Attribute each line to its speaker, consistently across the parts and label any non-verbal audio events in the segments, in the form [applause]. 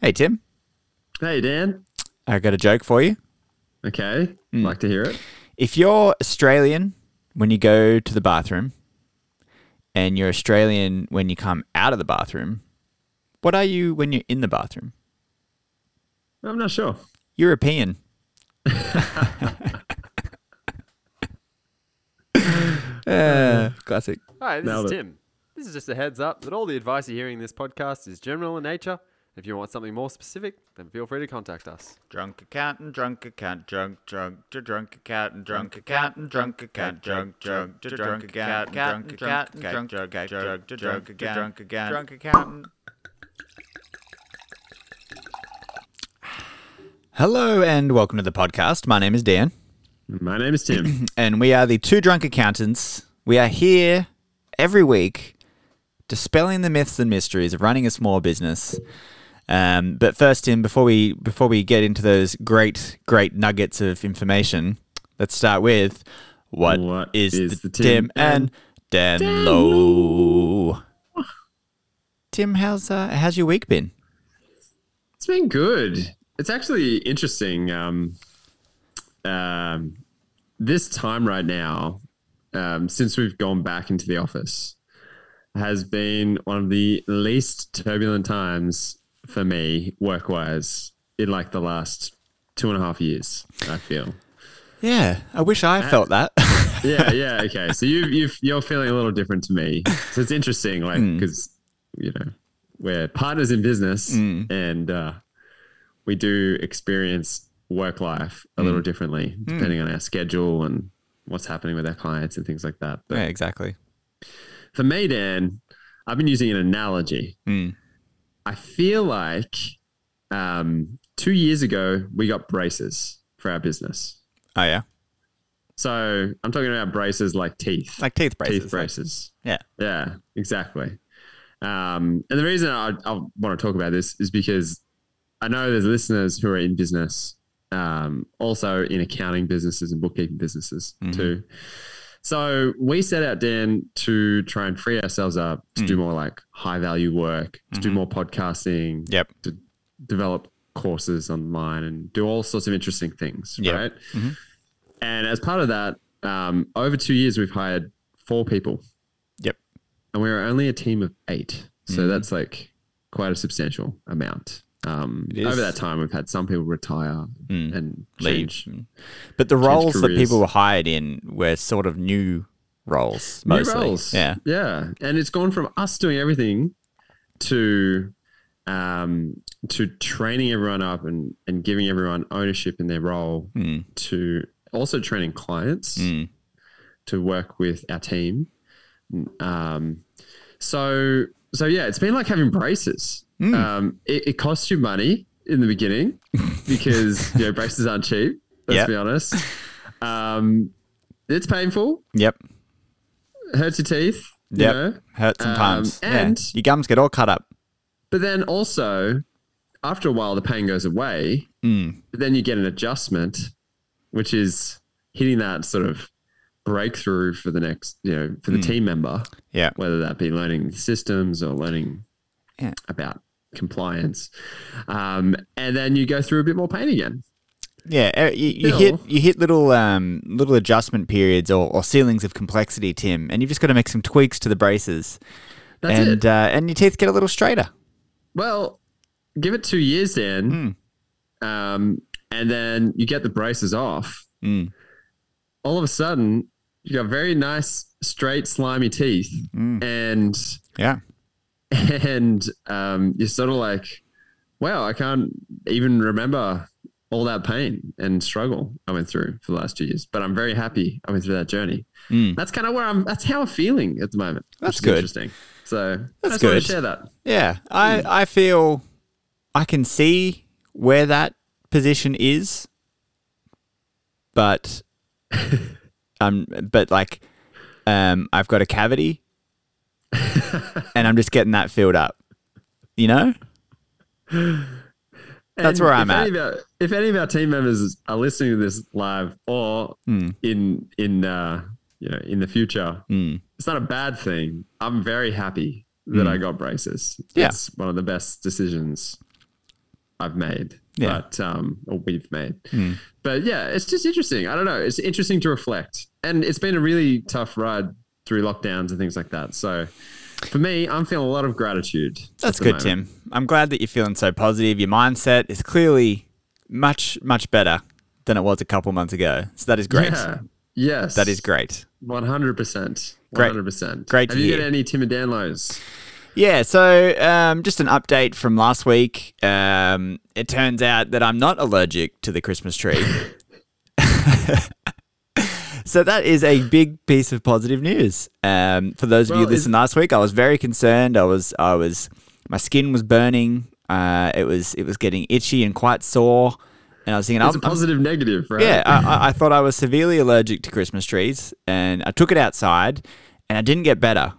Speaker 1: Hey, Tim,
Speaker 2: Hey, Dan.
Speaker 1: I got a joke for you.
Speaker 2: Okay.
Speaker 1: Hmm.
Speaker 2: Like to hear it.
Speaker 1: If you're Australian when you go to the bathroom and you're Australian when you come out of the bathroom, what are you when you're in the bathroom?
Speaker 2: I'm not sure.
Speaker 1: European. [laughs] [laughs] Uh, classic.
Speaker 3: Hi, this
Speaker 2: Nailed
Speaker 3: is
Speaker 2: it.
Speaker 3: Tim. This is just a heads up that all the advice you're hearing in this podcast is general in nature. If you want something more specific, then feel free to contact us.
Speaker 1: Drunk accountant, drunk account, drunk, drunk, to drunk accountant, drunk accountant, drunk account, drunk, drunk, to drunk accountant, drunk accountant, drunk, drunk, drunk, to drunk again, drunk again, drunk accountant. Hello and welcome to the podcast. My name is Dan,
Speaker 2: My name is Tim. [clears throat]
Speaker 1: and we are the two drunk accountants. We are here every week dispelling the myths and mysteries of running a small business. Um, but first, Tim, before we before we get into those great great nuggets of information, let's start with what
Speaker 2: What
Speaker 1: is,
Speaker 2: is
Speaker 1: the,
Speaker 2: the
Speaker 1: Tim,
Speaker 2: Tim
Speaker 1: and Dan,
Speaker 2: Dan
Speaker 1: Low? Tim, how's uh, how's your week been?
Speaker 2: it's been good. It's actually interesting. Um, um, this time right now, um, since we've gone back into the office, has been one of the least turbulent times for me work wise in like the last two and a half years, I feel.
Speaker 1: Yeah, I wish I felt that. [laughs]
Speaker 2: yeah, yeah, okay. So you you you're feeling a little different to me. So it's interesting, like hmm. because you know we're partners in business, hmm. and uh, we do experience work life a hmm. little differently depending on our schedule and what's happening with our clients and things like that. But
Speaker 1: yeah, exactly.
Speaker 2: for me, Dan, I've been using an analogy. I feel like um, two years ago we got braces for our business.
Speaker 1: Oh yeah,
Speaker 2: So I'm talking about braces like teeth.
Speaker 1: like teeth braces.
Speaker 2: teeth
Speaker 1: like-
Speaker 2: braces.
Speaker 1: yeah.
Speaker 2: Yeah, exactly. Um, and the reason I, I want to talk about this is because I know there's listeners who are in business, um, also in accounting businesses and bookkeeping businesses
Speaker 1: Mhm.
Speaker 2: too. So we set out, Dan, to try and free ourselves up to do more like high value work, to do
Speaker 1: Mhm.
Speaker 2: more podcasting,
Speaker 1: Yep.
Speaker 2: to develop courses online and do all sorts of interesting things,
Speaker 1: Yep.
Speaker 2: right?
Speaker 1: Mhm.
Speaker 2: And as part of that, um, over two years, we've hired four people.
Speaker 1: Yep.
Speaker 2: And we are only a team of eight. So
Speaker 1: Mhm.
Speaker 2: that's like quite a substantial amount. Um, over that time, we've had some people retire
Speaker 1: Mm.
Speaker 2: and
Speaker 1: leave.
Speaker 2: change.
Speaker 1: But the roles that people were hired in were sort of new roles,
Speaker 2: New
Speaker 1: mostly.
Speaker 2: roles.
Speaker 1: Yeah.
Speaker 2: Yeah. And it's gone from us doing everything to um, to training everyone up and, and giving everyone ownership in their role
Speaker 1: Mm.
Speaker 2: to also training clients
Speaker 1: Mm.
Speaker 2: to work with our team. Um, so so yeah, it's been like having braces.
Speaker 1: Mm.
Speaker 2: Um, it, it costs you money in the beginning [laughs] because you know braces aren't cheap. Let's
Speaker 1: Yep.
Speaker 2: be honest. Um, it's painful.
Speaker 1: Yep.
Speaker 2: Hurts your teeth. you
Speaker 1: Yep.
Speaker 2: know?
Speaker 1: Hurt sometimes.
Speaker 2: Um,
Speaker 1: yeah.
Speaker 2: and-
Speaker 1: your gums get all cut up.
Speaker 2: But then also, after a while, the pain goes away.
Speaker 1: Mm.
Speaker 2: But then you get an adjustment, which is hitting that sort of breakthrough for the next, you know, for the
Speaker 1: Mm.
Speaker 2: team member,
Speaker 1: Yeah.
Speaker 2: whether that be learning systems or learning
Speaker 1: Yeah.
Speaker 2: about compliance. Um, and then you go through a bit more pain again.
Speaker 1: Yeah, uh, you, you hit you hit little um, little adjustment periods or, or ceilings of complexity, Tim, and you've just got to make some tweaks to the braces,
Speaker 2: That's
Speaker 1: and. Uh, and your teeth get a little straighter.
Speaker 2: Well, give it two years, Dan.
Speaker 1: Mm.
Speaker 2: Um, and then you get the braces off.
Speaker 1: Mm.
Speaker 2: All of a sudden, you got very nice, straight, slimy teeth.
Speaker 1: Mm.
Speaker 2: And
Speaker 1: Yeah,
Speaker 2: and um, you're sort of like, wow, I can't even remember all that pain and struggle I went through for the last two years. But I'm very happy I went through that journey.
Speaker 1: Mm.
Speaker 2: That's kind of where I'm. That's how I'm feeling at the moment.
Speaker 1: That's good.
Speaker 2: Interesting. So
Speaker 1: That's
Speaker 2: I just
Speaker 1: good.
Speaker 2: to share that.
Speaker 1: yeah. I I feel I can see where that position is, but [laughs] um, but like, um, I've got a cavity, [laughs] and I'm just getting that filled up. You know. That's
Speaker 2: And
Speaker 1: where I'm
Speaker 2: if
Speaker 1: at.
Speaker 2: Any our, if any of our team members are listening to this live or
Speaker 1: Mm.
Speaker 2: in in uh, you know in the future,
Speaker 1: Mm.
Speaker 2: it's not a bad thing. I'm very happy that
Speaker 1: Mm.
Speaker 2: I got braces.
Speaker 1: Yeah.
Speaker 2: It's one of the best decisions I've made.
Speaker 1: Yeah.
Speaker 2: But um, or we've made. But yeah, it's just interesting. I don't know. It's interesting to reflect, and it's been a really tough ride through lockdowns and things like that. So for me, I'm feeling a lot of gratitude.
Speaker 1: That's good,
Speaker 2: moment.
Speaker 1: Tim. I'm glad that you're feeling so positive. Your mindset is clearly much, much better than it was a couple months ago. So that is great.
Speaker 2: Yeah. Yes.
Speaker 1: That is great.
Speaker 2: One hundred percent.
Speaker 1: Great.
Speaker 2: hundred percent.
Speaker 1: Great to
Speaker 2: Have you
Speaker 1: hear.
Speaker 2: got any Tim and Danlos?
Speaker 1: Yeah, so um, just an update from last week. Um, it turns out that I'm not allergic to the Christmas tree. [laughs] [laughs] so that is a big piece of positive news. Um, for those of you
Speaker 2: Well,
Speaker 1: who listened last week, I was very concerned. I was, I was, my skin was burning. Uh, it was, it was getting itchy and quite sore. And I was thinking,
Speaker 2: It's
Speaker 1: I'm,
Speaker 2: a positive negative, right?
Speaker 1: yeah, I, I- I [laughs] thought I was severely allergic to Christmas trees, and I took it outside, and I didn't get better.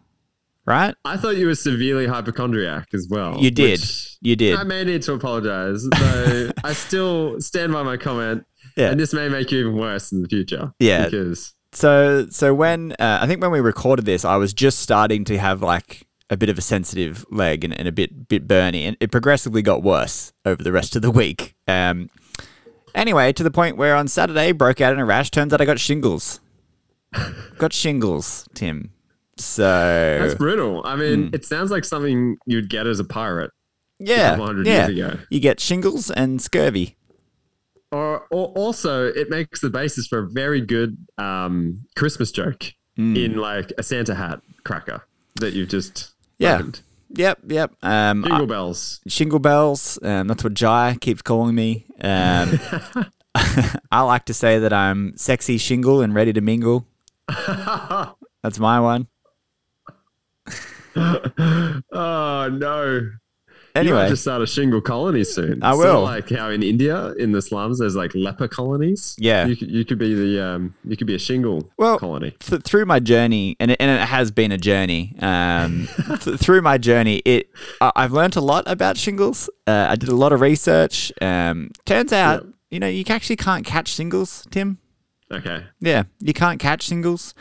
Speaker 1: Right?
Speaker 2: I thought you were severely hypochondriac as well.
Speaker 1: You did. You did.
Speaker 2: I may need to apologize, though I still stand by my comment.
Speaker 1: Yeah.
Speaker 2: And this may make you even worse in the future.
Speaker 1: Yeah.
Speaker 2: Because
Speaker 1: So so when uh, I think when we recorded this, I was just starting to have like a bit of a sensitive leg and, and a bit bit burny, and it progressively got worse over the rest of the week. Um, anyway, to the point where on Saturday broke out in a rash. Turns out I got shingles. got shingles, Tim. So
Speaker 2: that's brutal. I mean,
Speaker 1: Hmm.
Speaker 2: it sounds like something you'd get as a pirate.
Speaker 1: yeah, yeah.
Speaker 2: years ago.
Speaker 1: You get shingles and scurvy.
Speaker 2: Or, or also, it makes the basis for a very good um, Christmas joke
Speaker 1: Hmm.
Speaker 2: in like a Santa hat cracker that you've just
Speaker 1: Yeah.
Speaker 2: opened.
Speaker 1: Yep, yep. Um,
Speaker 2: Jingle bells.
Speaker 1: shingle bells. Um, that's what Jai keeps calling me. Um, [laughs] [laughs] I like to say that I'm sexy shingle and ready to mingle. [laughs] That's my one.
Speaker 2: oh no. You
Speaker 1: Anyway,
Speaker 2: might just start a shingle colony soon.
Speaker 1: I will.
Speaker 2: like how in India, in the slums, there's like leper colonies.
Speaker 1: Yeah.
Speaker 2: you could, you could be the um, you could be a shingle
Speaker 1: Well,
Speaker 2: colony.
Speaker 1: th- through my journey, and it, and it has been a journey. Um, [laughs] th- through my journey, it I- I've learned a lot about shingles. Uh, I did a lot of research. Um, turns out, you know, you actually can't catch shingles, Tim.
Speaker 2: Okay,
Speaker 1: Yeah, you can't catch shingles.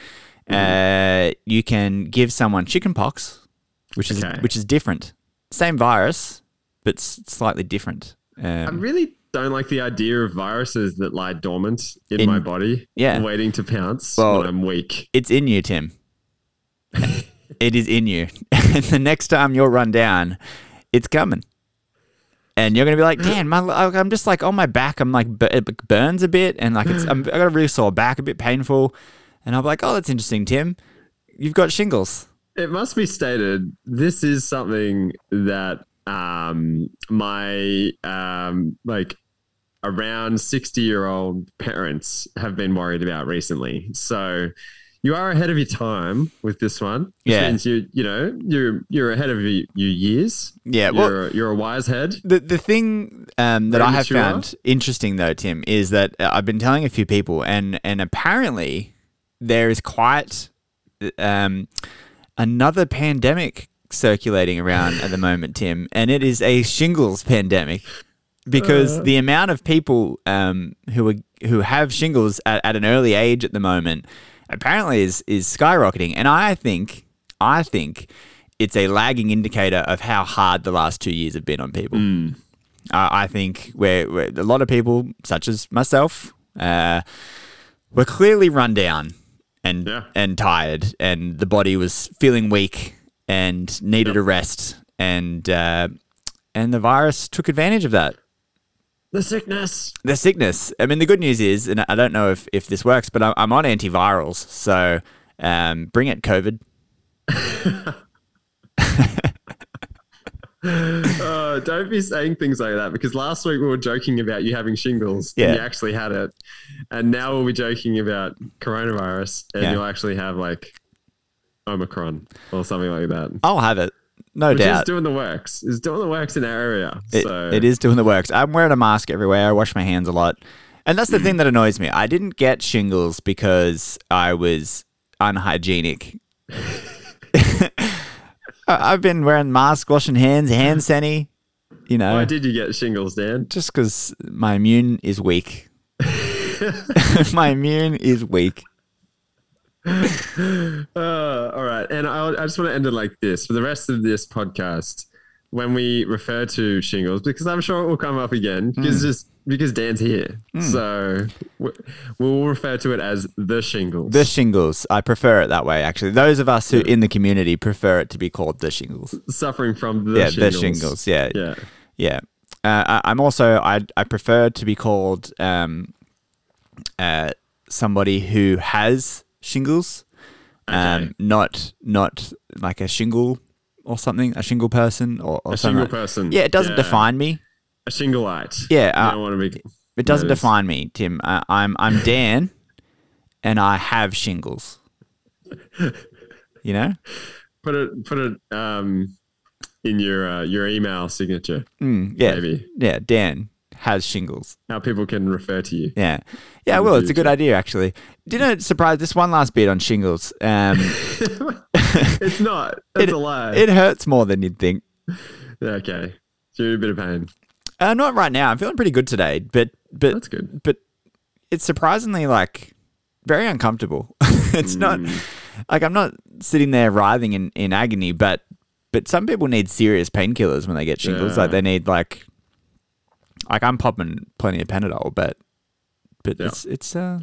Speaker 1: Uh, you can give someone chickenpox, which is
Speaker 2: Okay.
Speaker 1: which is different. Same virus, but s- slightly different.
Speaker 2: I
Speaker 1: Um,
Speaker 2: really don't like the idea of viruses that lie dormant in,
Speaker 1: In-
Speaker 2: my body,
Speaker 1: yeah.
Speaker 2: waiting to pounce
Speaker 1: Well-
Speaker 2: when I'm weak.
Speaker 1: it's in you, Tim. [laughs] it is in you, and [laughs] the next time you're run down, it's coming. And you're gonna be like, Dan, my I'm just like on my back. I'm like it burns a bit, and like it's I'm, I got a really sore back, a bit painful. And I'm like, oh, that's interesting, Tim. You've got shingles.
Speaker 2: It must be stated this is something that um, my um, like around 60 year old parents have been worried about recently. So you are ahead of your time with this one.
Speaker 1: Yeah.
Speaker 2: means you you know you're you're ahead of your, your years.
Speaker 1: Yeah, well-
Speaker 2: you're you're a wise head.
Speaker 1: The the thing um, that
Speaker 2: Very
Speaker 1: I have
Speaker 2: mature.
Speaker 1: found interesting though, Tim, is that uh, I've been telling a few people, and and apparently there is quite um, another pandemic circulating around at the moment, Tim, and it is a shingles pandemic because
Speaker 2: Uh.
Speaker 1: the amount of people um, who are who have shingles at, at an early age at the moment apparently is is skyrocketing, and I think I think it's a lagging indicator of how hard the last two years have been on people. Uh, I think where, where a lot of people, such as myself, uh, were clearly run down and
Speaker 2: Yeah.
Speaker 1: and tired, and the body was feeling weak and needed a rest, and uh, and the virus took advantage of that.
Speaker 2: The sickness.
Speaker 1: The sickness. I mean, the good news is, and I don't know if, if this works, but I'm, I'm on antivirals, so um, bring it, COVID. [laughs] [laughs]
Speaker 2: Uh, don't be saying things like that because last week we were joking about you having shingles.
Speaker 1: Yeah.
Speaker 2: And you actually had it. And now we'll be joking about coronavirus and
Speaker 1: Yeah.
Speaker 2: you'll actually have like Omicron or something like that.
Speaker 1: I'll have it, no
Speaker 2: Which
Speaker 1: doubt.
Speaker 2: doing the works. Is doing the works in our area.
Speaker 1: It,
Speaker 2: so
Speaker 1: it is doing the works. I'm wearing a mask everywhere. I wash my hands a lot. And that's the thing that annoys me. I didn't get shingles because I was unhygienic. I've been wearing masks, washing hands, hand sanny, you know,
Speaker 2: Why did you get shingles, Dan?
Speaker 1: just because my immune is weak. [laughs] my immune is weak. [laughs]
Speaker 2: Uh, all right. And I, I just want to end it like this. For the rest of this podcast, when we refer to shingles, because I'm sure it will come up again, because just because Dan's here, so we- we'll refer to it as the shingles.
Speaker 1: The shingles. I prefer it that way, actually. Those of us who in the community prefer it to be called the shingles.
Speaker 2: suffering from the
Speaker 1: yeah,
Speaker 2: shingles.
Speaker 1: the shingles. Yeah,
Speaker 2: Yeah.
Speaker 1: yeah. Uh, I, I'm also I I prefer to be called um, uh, somebody who has shingles, um, not not like a shingle or something, a shingle person or, or
Speaker 2: A
Speaker 1: something. like-
Speaker 2: person.
Speaker 1: Yeah, it doesn't define me.
Speaker 2: A shingleite.
Speaker 1: Yeah,
Speaker 2: You
Speaker 1: uh,
Speaker 2: don't want to be.
Speaker 1: It doesn't define me, Tim. Uh, I'm I'm Dan, and I have shingles. You know?
Speaker 2: Put it. Put it. Um, in your uh, your email signature,
Speaker 1: Mm, yeah,
Speaker 2: maybe
Speaker 1: yeah. Dan has shingles.
Speaker 2: how people can refer to you.
Speaker 1: Yeah, yeah. Well, it's a good idea actually. Didn't surprise? This one last bit on shingles. Um, [laughs]
Speaker 2: it's not. It's [laughs]
Speaker 1: It-
Speaker 2: a lie.
Speaker 1: it hurts more than you'd think.
Speaker 2: okay. So you're a bit of pain.
Speaker 1: Uh, not right now. I'm feeling pretty good today, but but
Speaker 2: That's good.
Speaker 1: but it's surprisingly like very uncomfortable. [laughs] it's not
Speaker 2: Mm.
Speaker 1: like I'm not sitting there writhing in, in agony, but but some people need serious painkillers when they get shingles. Like they need like like I'm popping plenty of Panadol, but but
Speaker 2: Yeah.
Speaker 1: it's it's uh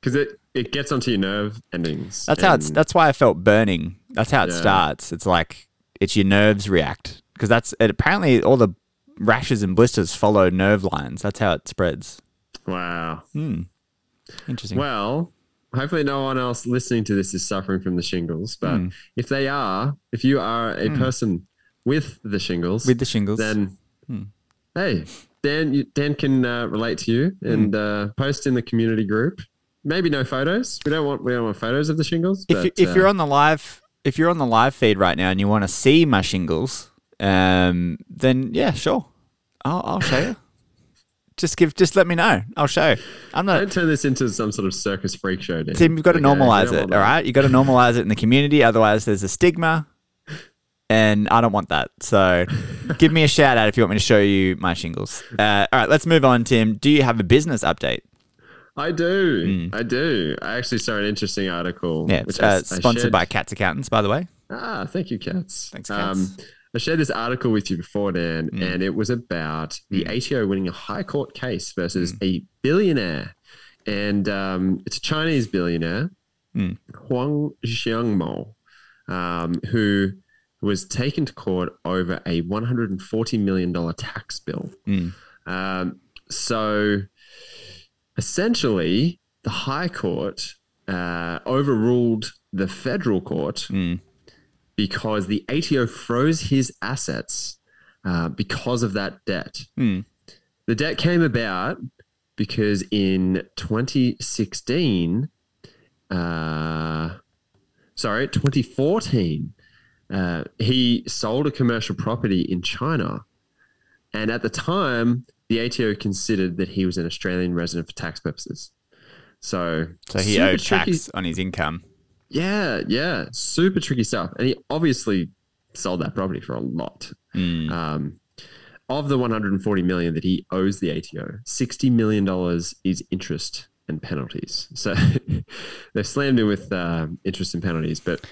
Speaker 2: because it it gets onto your nerve endings.
Speaker 1: that's how it's that's why I felt burning. That's how it
Speaker 2: Yeah.
Speaker 1: starts. It's like it's your nerves react because that's it, apparently all the rashes and blisters follow nerve lines. That's how it spreads.
Speaker 2: wow.
Speaker 1: Hmm. Interesting.
Speaker 2: Well, hopefully no one else listening to this is suffering from the shingles. But
Speaker 1: Hmm.
Speaker 2: if they are, if you are a person with the shingles,
Speaker 1: With the shingles.
Speaker 2: then
Speaker 1: Hmm.
Speaker 2: hey, Dan, you, Dan can uh, relate to you and uh, post in the community group. Maybe no photos. We don't want we don't want photos of the shingles.
Speaker 1: if
Speaker 2: but,
Speaker 1: you, if
Speaker 2: uh,
Speaker 1: you're on the live if you're on the live feed right now and you want to see my shingles, um, then yeah, sure, I'll, I'll show you. just give, just let me know. I'll show. You. I'm not.
Speaker 2: don't turn this into some sort of circus freak show, Dan.
Speaker 1: Tim, you've got to
Speaker 2: Okay?
Speaker 1: Normalize it. All right, you got to normalize it in the community. Otherwise, there's a stigma, and I don't want that. So, give me a shout out if you want me to show you my shingles. Uh, all right, let's move on. Tim, do you have a business update?
Speaker 2: I do. I do. I actually saw an interesting article.
Speaker 1: Yeah,
Speaker 2: which
Speaker 1: uh,
Speaker 2: I
Speaker 1: sponsored
Speaker 2: shared-
Speaker 1: by Cats Accountants, by the way.
Speaker 2: Ah, thank you, Cats.
Speaker 1: Thanks, Cats.
Speaker 2: Um, I shared this article with you before, Dan,
Speaker 1: Hmm.
Speaker 2: and it was about the ATO winning a high court case versus
Speaker 1: Hmm.
Speaker 2: a billionaire. And um, it's a Chinese billionaire,
Speaker 1: Hmm.
Speaker 2: Huang Xiangmo, um, who was taken to court over a $140 million tax bill.
Speaker 1: Mm.
Speaker 2: Um, so essentially, the High Court uh, overruled the federal court
Speaker 1: Mm.
Speaker 2: Because the ATO froze his assets uh, because of that debt.
Speaker 1: Mm.
Speaker 2: The debt came about because in 2016, uh, sorry, 2014, uh, he sold a commercial property in China. And at the time, the ATO considered that he was an Australian resident for tax purposes. So,
Speaker 1: So he owed
Speaker 2: tricky-
Speaker 1: tax on his income.
Speaker 2: Yeah, yeah, super tricky stuff. And he obviously sold that property for a lot.
Speaker 1: Mm.
Speaker 2: Um, of the 140 million that he owes the ATO, 60 million dollars is interest and penalties. So [laughs] they've slammed him with uh, interest and penalties. But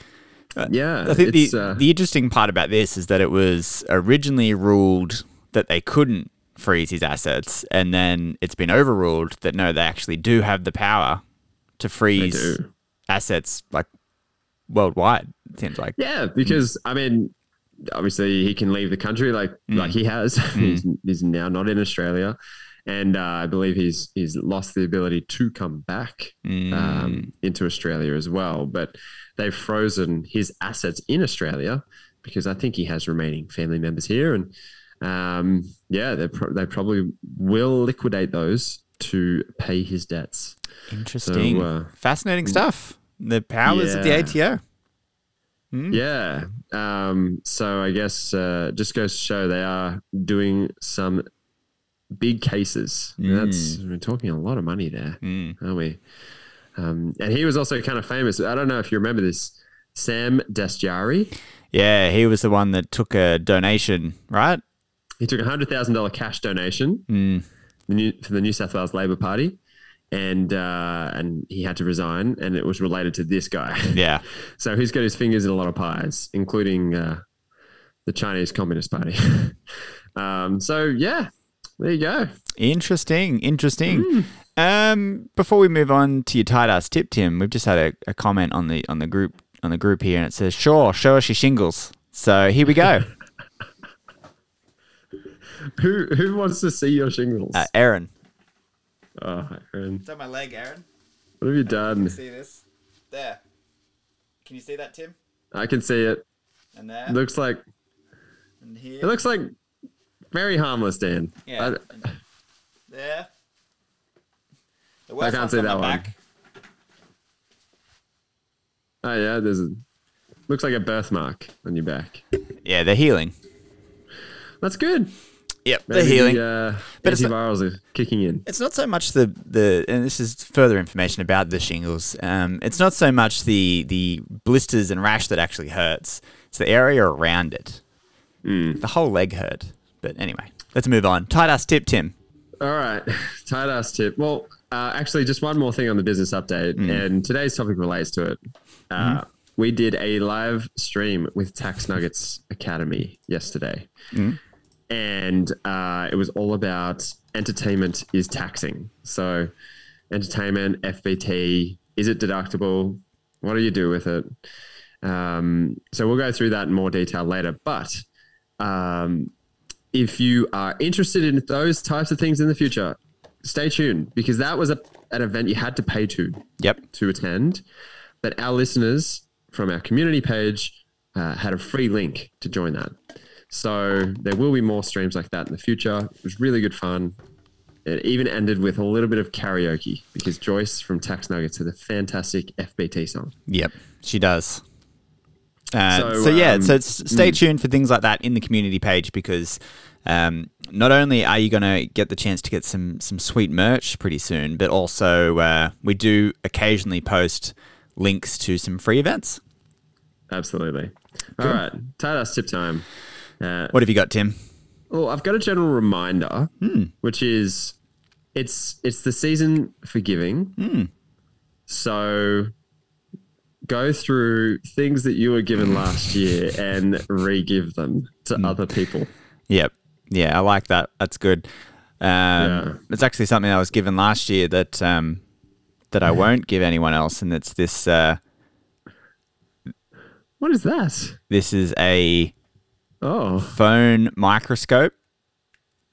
Speaker 2: yeah,
Speaker 1: I think the,
Speaker 2: uh,
Speaker 1: the interesting part about this is that it was originally ruled that they couldn't freeze his assets, and then it's been overruled that no, they actually do have the power to freeze. Assets like worldwide. It seems like.
Speaker 2: Yeah, because I mean, obviously he can leave the country like
Speaker 1: Mm.
Speaker 2: like he has. [laughs] he's, he's now not in Australia, and uh, I believe he's he's lost the ability to come back
Speaker 1: Mm.
Speaker 2: um, into Australia as well. But they've frozen his assets in Australia because I think he has remaining family members here, and um, yeah, they pro- they probably will liquidate those to pay his debts.
Speaker 1: Interesting,
Speaker 2: So, uh,
Speaker 1: fascinating stuff. The powers of the ATO. Mm.
Speaker 2: Yeah. Um, so I guess uh, just goes to show they are doing some big cases. That's we're talking a lot of money there,
Speaker 1: Mm.
Speaker 2: aren't we? Um, and he was also kind of famous. I don't know if you remember this. Sam Dastyari.
Speaker 1: Yeah, he was the one that took a donation, right?
Speaker 2: He took a hundred thousand dollar cash donation
Speaker 1: Mm.
Speaker 2: The new, for the New South Wales Labor Party, and uh, and he had to resign, and it was related to this guy. [laughs]
Speaker 1: Yeah.
Speaker 2: So he's got his fingers in a lot of pies, including uh, the Chinese Communist Party. [laughs] um, so yeah, there you go.
Speaker 1: Interesting, interesting.
Speaker 2: Hmm.
Speaker 1: Um, before we move on to your tight ass tip, Tim, we've just had a, a comment on the on the group on the group here, and it says, "Sure, show us your shingles." So here we go. [laughs]
Speaker 2: Who who wants to see your shingles?
Speaker 1: uh, Aaron,
Speaker 2: oh, Aaron,
Speaker 1: is that my leg, Aaron?
Speaker 2: what have you done?
Speaker 1: See this? There. Can you see that, Tim?
Speaker 2: I can see it.
Speaker 1: And there,
Speaker 2: Looks like
Speaker 1: and here,
Speaker 2: it looks like very harmless, Dan.
Speaker 1: Yeah.
Speaker 2: I-
Speaker 1: there. The
Speaker 2: I can't see that one. oh yeah, there's a looks like a birthmark on your back.
Speaker 1: Yeah, they're healing.
Speaker 2: That's good.
Speaker 1: Yep,
Speaker 2: Maybe
Speaker 1: they're healing.
Speaker 2: The, uh,
Speaker 1: But it's not-
Speaker 2: antivirals are kicking in.
Speaker 1: It's not so much the the and this is further information about the shingles. Um, it's not so much the the blisters and rash that actually hurts. It's the area around it. The whole leg hurt. But anyway, let's move on. Tight ass tip, Tim.
Speaker 2: All right, [laughs] tight ass tip. Well, uh, actually, just one more thing on the business update, and today's topic relates to it. Uh, We did a live stream with Tax Nuggets Academy yesterday, and uh, it was all about entertainment is taxing. So, entertainment, FBT, is it deductible? What do you do with it? Um, so we'll go through that in more detail later, but. Um, if you are interested in those types of things in the future, stay tuned because that was a, an event you had to pay to
Speaker 1: Yep.
Speaker 2: to attend. But our listeners from our community page uh, had a free link to join that. So there will be more streams like that in the future. It was really good fun. It even ended with a little bit of karaoke because Joyce from Tax Nuggets had a fantastic FBT song.
Speaker 1: Yep. She does. Uh, so,
Speaker 2: So,
Speaker 1: yeah,
Speaker 2: um,
Speaker 1: so stay tuned for things like that in the community page because um, not only are you going to get the chance to get some some sweet merch pretty soon, but also uh, we do occasionally post links to some free events.
Speaker 2: Absolutely. All right, ass tip time. Uh,
Speaker 1: What have you got, Tim?
Speaker 2: Well, I've got a general reminder, which is it's it's the season for giving. So go through things that you were given last year and re-give them to other people.
Speaker 1: Yep. Yeah, I like that. That's good. Um,
Speaker 2: Yeah.
Speaker 1: It's actually something I was given last year that um, that I won't give anyone else, and it's this. Uh,
Speaker 2: What is that?
Speaker 1: this is a
Speaker 2: Oh,
Speaker 1: phone microscope.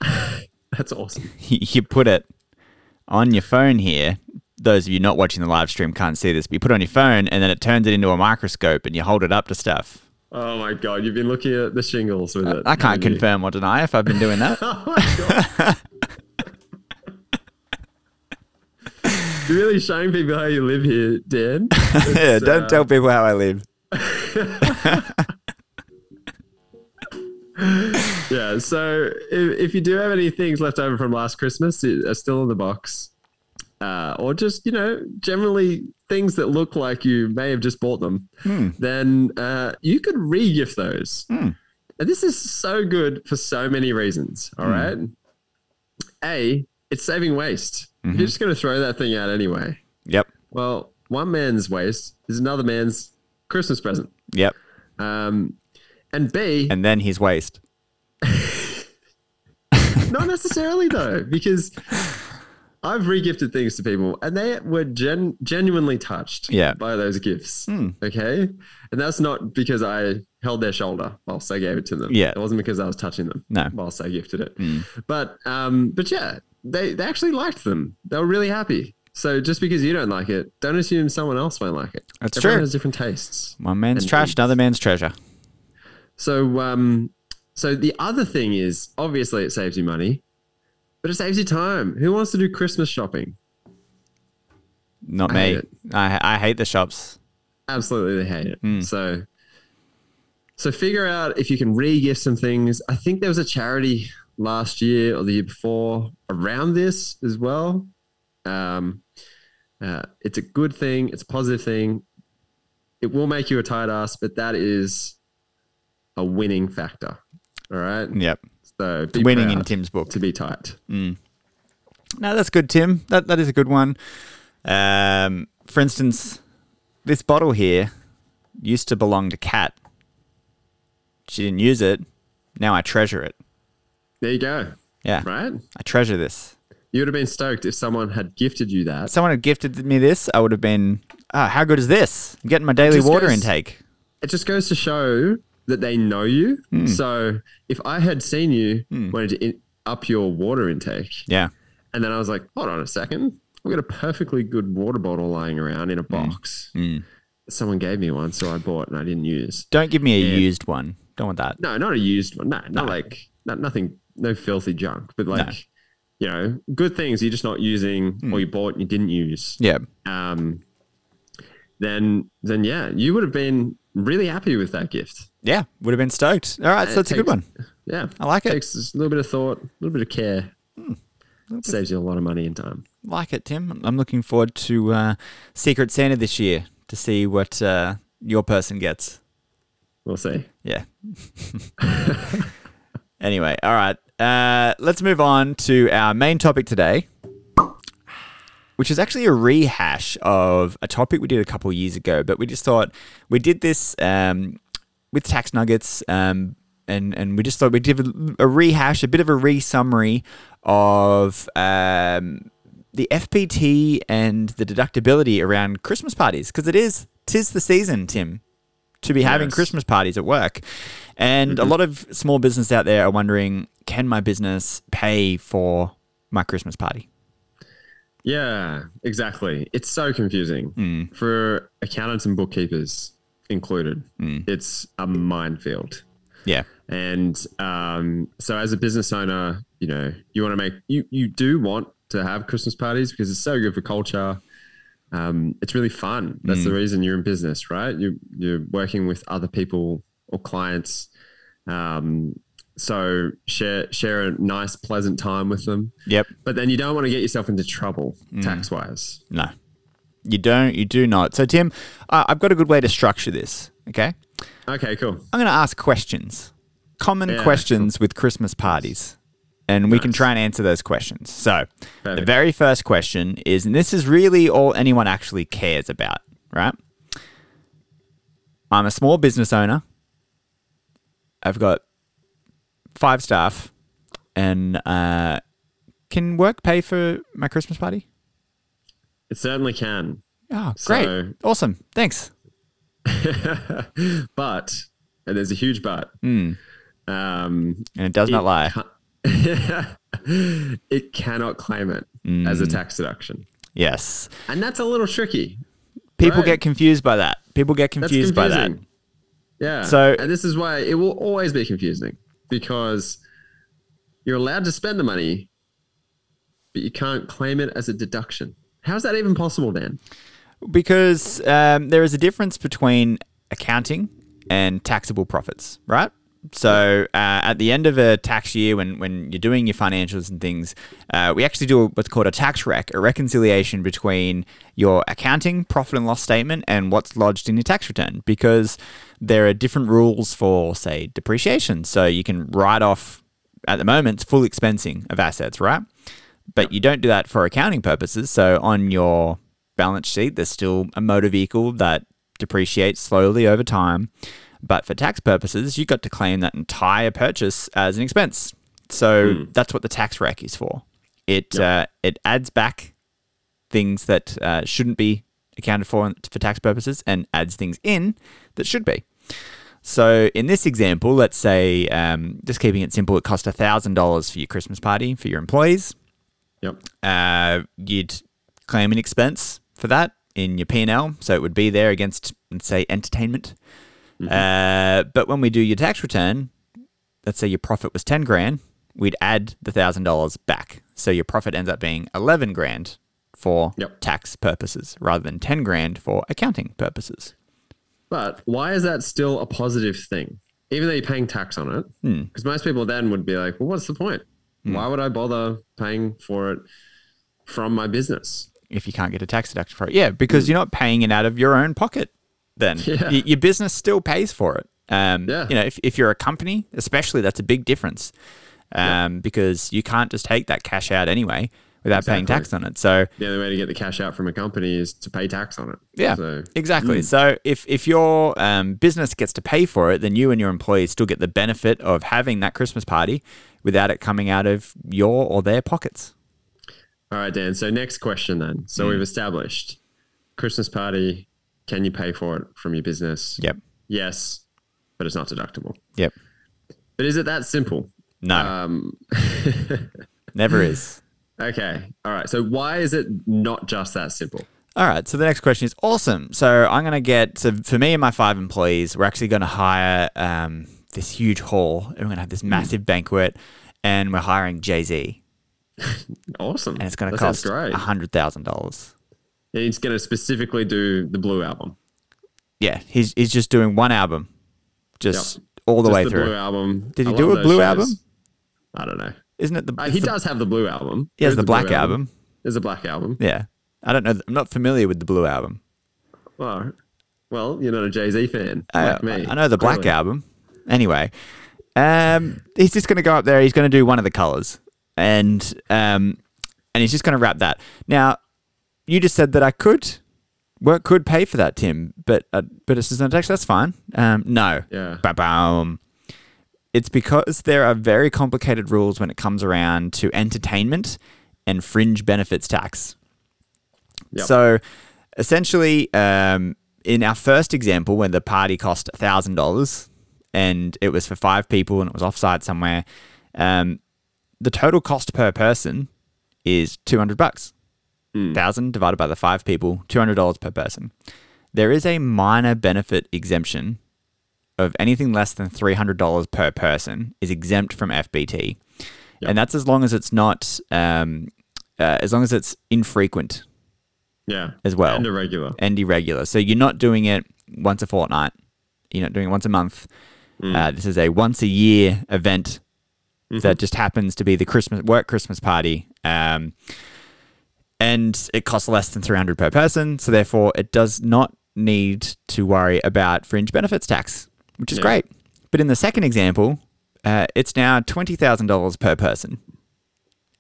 Speaker 1: [laughs]
Speaker 2: that's awesome. [laughs]
Speaker 1: you put it on your phone here. Those of you not watching the live stream can't see this, but you put it on your phone and then it turns it into a microscope and you hold it up to stuff.
Speaker 2: Oh my god, you've been looking at the shingles with it.
Speaker 1: I can't confirm or deny if I've been doing that. [laughs]
Speaker 2: Oh. You're really showing people how you live here, Dan.
Speaker 1: yeah, don't
Speaker 2: uh,
Speaker 1: tell people how I live. [laughs]
Speaker 2: Yeah, so if, if you do have any things left over from last Christmas that are still in the box, uh, or just, you know, generally things that look like you may have just bought them, then uh, you could re gift those. And this is so good for so many reasons. All right. A, it's saving waste. If You're just going to throw that thing out anyway.
Speaker 1: Yep.
Speaker 2: Well, one man's waste is another man's Christmas present.
Speaker 1: Yep.
Speaker 2: Um, and B,
Speaker 1: And then his waste. [laughs]
Speaker 2: Not necessarily though, because I've regifted things to people and they were gen- genuinely touched
Speaker 1: Yeah.
Speaker 2: by those gifts. Okay. And that's not because I held their shoulder whilst I gave it to them.
Speaker 1: Yeah.
Speaker 2: It wasn't because I was touching them
Speaker 1: No.
Speaker 2: whilst I gifted it. But um, but yeah, they, they actually liked them. They were really happy. So just because you don't like it, don't assume someone else won't like it.
Speaker 1: That's
Speaker 2: Everyone
Speaker 1: true.
Speaker 2: has different tastes.
Speaker 1: One man's trash,
Speaker 2: needs.
Speaker 1: another man's treasure.
Speaker 2: So, um, so the other thing is obviously it saves you money, but it saves you time. Who wants to do Christmas shopping?
Speaker 1: Not
Speaker 2: I
Speaker 1: me. I, I hate the shops.
Speaker 2: Absolutely, they hate it. So, so figure out if you can re-gift some things. I think there was a charity last year or the year before around this as well. Um, uh, it's a good thing. It's a positive thing. It will make you a tight ass, but that is a winning factor. All right.
Speaker 1: Yep.
Speaker 2: So
Speaker 1: Winning in Tim's book.
Speaker 2: to be tight.
Speaker 1: No, that's good, Tim. That that is a good one. Um, for instance, this bottle here used to belong to Kat. She didn't use it. Now I treasure it.
Speaker 2: There you go.
Speaker 1: Yeah.
Speaker 2: Right?
Speaker 1: I treasure this.
Speaker 2: You would have been stoked if someone had gifted you that.
Speaker 1: someone had gifted me this, I would have been, ah, how good is this? I'm getting my daily water
Speaker 2: goes-
Speaker 1: intake.
Speaker 2: It just goes to show that they know you.
Speaker 1: Hmm.
Speaker 2: So if I had seen you wanted to in- up your water intake,
Speaker 1: Yeah.
Speaker 2: and then I was like, hold on a second, I've got a perfectly good water bottle lying around in a
Speaker 1: Hmm.
Speaker 2: box. Someone gave me one, so I bought and I didn't use.
Speaker 1: Don't give me a
Speaker 2: Yeah.
Speaker 1: used one. Don't want that.
Speaker 2: No, not a used one. No, not like not nothing, no filthy junk, but like you know, good things you're just not using
Speaker 1: Hmm.
Speaker 2: or you bought and you didn't use.
Speaker 1: Yeah.
Speaker 2: Um, then then yeah, you would have been really happy with that gift.
Speaker 1: Yeah. Would have been stoked. All right. So
Speaker 2: it
Speaker 1: that's a good one.
Speaker 2: Yeah,
Speaker 1: I like it. Hmm.
Speaker 2: takes a little bit of thought, a little bit of care. Saves you a lot of money and time.
Speaker 1: Like it, Tim. I'm looking forward to uh, Secret Santa this year to see what uh, your person gets.
Speaker 2: We'll see.
Speaker 1: Yeah. [laughs] anyway, all right. Uh, let's move on to our main topic today, which is actually a rehash of a topic we did a couple of years ago. But we just thought we did this um, with tax nuggets, um, and and we just thought we'd give a, a rehash, a bit of a re-summary of. Um, the FBT and the deductibility around Christmas parties because it is tis the season, Tim to be having Christmas parties at work. And a lot of small business out there are wondering, can my business pay for my Christmas party?
Speaker 2: Yeah, exactly. It's so confusing
Speaker 1: Hmm.
Speaker 2: for accountants and bookkeepers included.
Speaker 1: Hmm.
Speaker 2: It's a minefield.
Speaker 1: Yeah.
Speaker 2: And um, so, as a business owner, you know, you want to make you you do want to have Christmas parties because it's so good for culture. Um, it's really fun. That's the reason you're in business, right? You you're working with other people or clients. Um, so share share a nice, pleasant time with them.
Speaker 1: Yep.
Speaker 2: But then you don't want to get yourself into trouble tax wise.
Speaker 1: No. You don't. You do not. So, Tim, uh, I've got a good way to structure this. Okay.
Speaker 2: Okay, cool.
Speaker 1: I'm going to ask questions, common
Speaker 2: Yeah,
Speaker 1: questions with Christmas parties, and we can try and answer those questions. So, the very first question is, and this is really all anyone actually cares about, right? I'm a small business owner. I've got five staff, and uh, can work pay for my Christmas party?
Speaker 2: It certainly can.
Speaker 1: Oh, great.
Speaker 2: So-
Speaker 1: awesome. Thanks. [laughs]
Speaker 2: but and there's a huge but.
Speaker 1: Mm.
Speaker 2: Um,
Speaker 1: And it does not lie. [laughs]
Speaker 2: it cannot claim it as
Speaker 1: Mm.
Speaker 2: a tax deduction,
Speaker 1: Yes.
Speaker 2: and that's a little tricky.
Speaker 1: People
Speaker 2: Right.
Speaker 1: get confused by that. People get confused by that.
Speaker 2: Yeah.
Speaker 1: So-
Speaker 2: and this is why it will always be confusing because you're allowed to spend the money, but you can't claim it as a deduction. How's that even possible then?
Speaker 1: Because um, there is a difference between accounting and taxable profits, right? So uh, at the end of a tax year, when, when you're doing your financials and things, uh, we actually do what's called a tax rec, a reconciliation between your accounting profit and loss statement and what's lodged in your tax return, because there are different rules for, say, depreciation. So you can write off, at the moment, full expensing of assets, right? But you don't do that for accounting purposes. So on your balance sheet, there's still a motor vehicle that depreciates slowly over time. But for tax purposes, you got to claim that entire purchase as an expense. So that's what the tax rec is for. It uh, it adds back things that uh, shouldn't be accounted for for tax purposes and adds things in that should be. So in this example, let's say, um, just keeping it simple, it cost $1,000 for your Christmas party for your employees
Speaker 2: Yep.
Speaker 1: uh, you'd claim an expense for that in your P&L, so it would be there against, let's say, entertainment. Uh, but when we do your tax return, let's say your profit was 10 grand, we'd add the $1,000 back. So your profit ends up being 11 grand for
Speaker 2: Yep.
Speaker 1: tax purposes rather than 10 grand for accounting purposes.
Speaker 2: But why is that still a positive thing? Even though you're paying tax on it?
Speaker 1: Hmm.
Speaker 2: Because most people then would be like, well, what's the point? Why would I bother paying for it from my business?
Speaker 1: if you can't get a tax deduction for it. Yeah, because you're not paying it out of your own pocket. Then [laughs]
Speaker 2: Yeah.
Speaker 1: Y- your business still pays for it. Um,
Speaker 2: Yeah.
Speaker 1: You know, if, if you're a company, especially, that's a big difference um, because you can't just take that cash out anyway. Without paying tax on it. So
Speaker 2: The only way to get the cash out from a company is to pay tax on it.
Speaker 1: Yeah,
Speaker 2: So,
Speaker 1: exactly. So if if your um, business gets to pay for it, then you and your employees still get the benefit of having that Christmas party without it coming out of your or their pockets.
Speaker 2: all right, Dan. So next question then. So we've established Christmas party. Can you pay for it from your business?
Speaker 1: Yep.
Speaker 2: Yes, but it's not deductible.
Speaker 1: Yep.
Speaker 2: But is it that simple?
Speaker 1: No,
Speaker 2: Um, [laughs]
Speaker 1: never is.
Speaker 2: Okay. All right. So why is it not just that simple?
Speaker 1: All right. So the next question is awesome. So I'm going to get, so for me and my five employees, we're actually going to hire um, this huge hall and we're going to have this massive banquet and we're hiring Jay Z [laughs]
Speaker 2: Awesome.
Speaker 1: and it's going to cost
Speaker 2: great.
Speaker 1: $100,000.
Speaker 2: And he's going to specifically do the Blue album.
Speaker 1: Yeah. He's, he's just doing one album, just all the
Speaker 2: Just
Speaker 1: way
Speaker 2: the
Speaker 1: through.
Speaker 2: Blue album.
Speaker 1: Did he do a Blue
Speaker 2: shows.
Speaker 1: album?
Speaker 2: I don't know.
Speaker 1: Isn't it the,
Speaker 2: Uh, he
Speaker 1: the-
Speaker 2: does have the Blue album.
Speaker 1: He has the Black album.
Speaker 2: There's a Black album.
Speaker 1: Yeah. I don't know. I'm not familiar with the Blue album.
Speaker 2: Well, well, you're not a Jay Z fan
Speaker 1: I,
Speaker 2: like me.
Speaker 1: I know the Black album. Anyway, um, he's just going to go up there. He's going to do one of the colors, and um, and he's just going to wrap that. Now, you just said that I could work could pay for that, Tim, but uh, but assistant tax that's fine. Um, no,
Speaker 2: Yeah.
Speaker 1: Ba-boom. It's because there are very complicated rules when it comes around to entertainment and fringe benefits tax.
Speaker 2: Yep.
Speaker 1: So essentially, um, in our first example, when the party cost thousand dollars and it was for five people and it was offsite somewhere, um, the total cost per person is two hundred bucks. Thousand divided by the five people, two hundred dollars per person. There is a minor benefit exemption of anything less than three hundred dollars per person is exempt from FBT, and that's as long as it's not, um, uh, as long as it's infrequent
Speaker 2: Yeah.
Speaker 1: as well.
Speaker 2: And irregular.
Speaker 1: and irregular. So you're not doing it once a fortnight. You're not doing it once a month. Uh, this is a once a year event that just happens to be the Christmas work Christmas party. Um, and it costs less than 300 per person. So therefore it does not need to worry about fringe benefits tax, which is
Speaker 2: Yeah.
Speaker 1: great. But in the second example, uh, it's now $20,000 per person.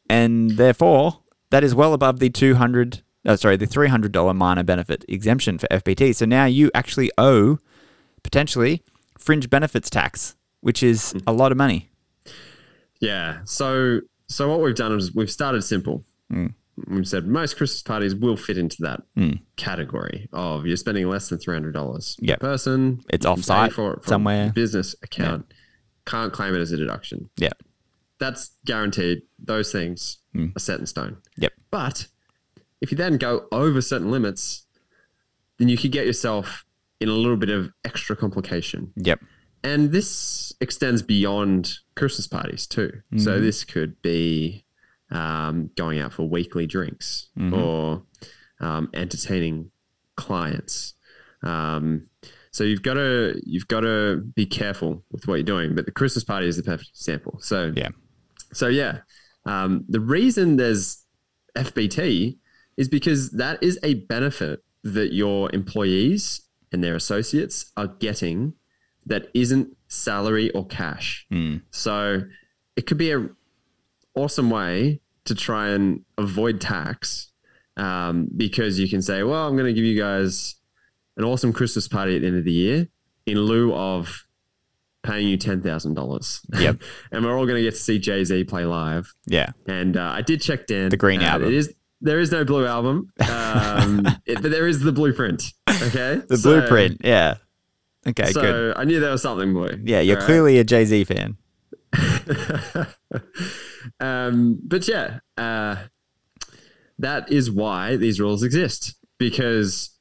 Speaker 1: And therefore, that is well above the 200 oh, sorry, the $300 minor benefit exemption for FBT. So now you actually owe potentially fringe benefits tax, which is a lot of money.
Speaker 2: Yeah. So so what we've done is we've started simple.
Speaker 1: Mm.
Speaker 2: We've said most Christmas parties will fit into that category of you're spending less than three hundred dollars
Speaker 1: Yep.
Speaker 2: per person.
Speaker 1: It's
Speaker 2: you can pay
Speaker 1: offsite
Speaker 2: for it
Speaker 1: somewhere.
Speaker 2: business account. Can't claim it as a deduction.
Speaker 1: Yeah.
Speaker 2: That's guaranteed. Those things
Speaker 1: Mm.
Speaker 2: are set in stone.
Speaker 1: Yep.
Speaker 2: But if you then go over certain limits, then you could get yourself in a little bit of extra complication.
Speaker 1: Yep.
Speaker 2: And this extends beyond Christmas parties too. So this could be um, going out for weekly drinks or um, entertaining clients. Um, so you've got to you've got to be careful with what you're doing. But the Christmas party is the perfect example. So
Speaker 1: Yeah.
Speaker 2: so yeah, um, the reason there's FBT is because that is a benefit that your employees and their associates are getting that isn't salary or cash. So it could be a awesome way to try and avoid tax um, because you can say, well, I'm going to give you guys an awesome Christmas party at the end of the year in lieu of paying you ten thousand dollars.
Speaker 1: Yep. [laughs]
Speaker 2: and we're all going to get to see Jay Z play live.
Speaker 1: Yeah.
Speaker 2: And uh, I did check Dan.
Speaker 1: The Green
Speaker 2: uh,
Speaker 1: Album.
Speaker 2: It is there is no blue album, um, [laughs] it- but there is the blueprint. Okay,
Speaker 1: The
Speaker 2: So-
Speaker 1: blueprint. Yeah. Okay,
Speaker 2: So
Speaker 1: good.
Speaker 2: I knew there was something blue.
Speaker 1: Yeah, you're
Speaker 2: right?
Speaker 1: clearly a Jay Z fan. [laughs]
Speaker 2: um, but yeah, uh, that is why these rules exist because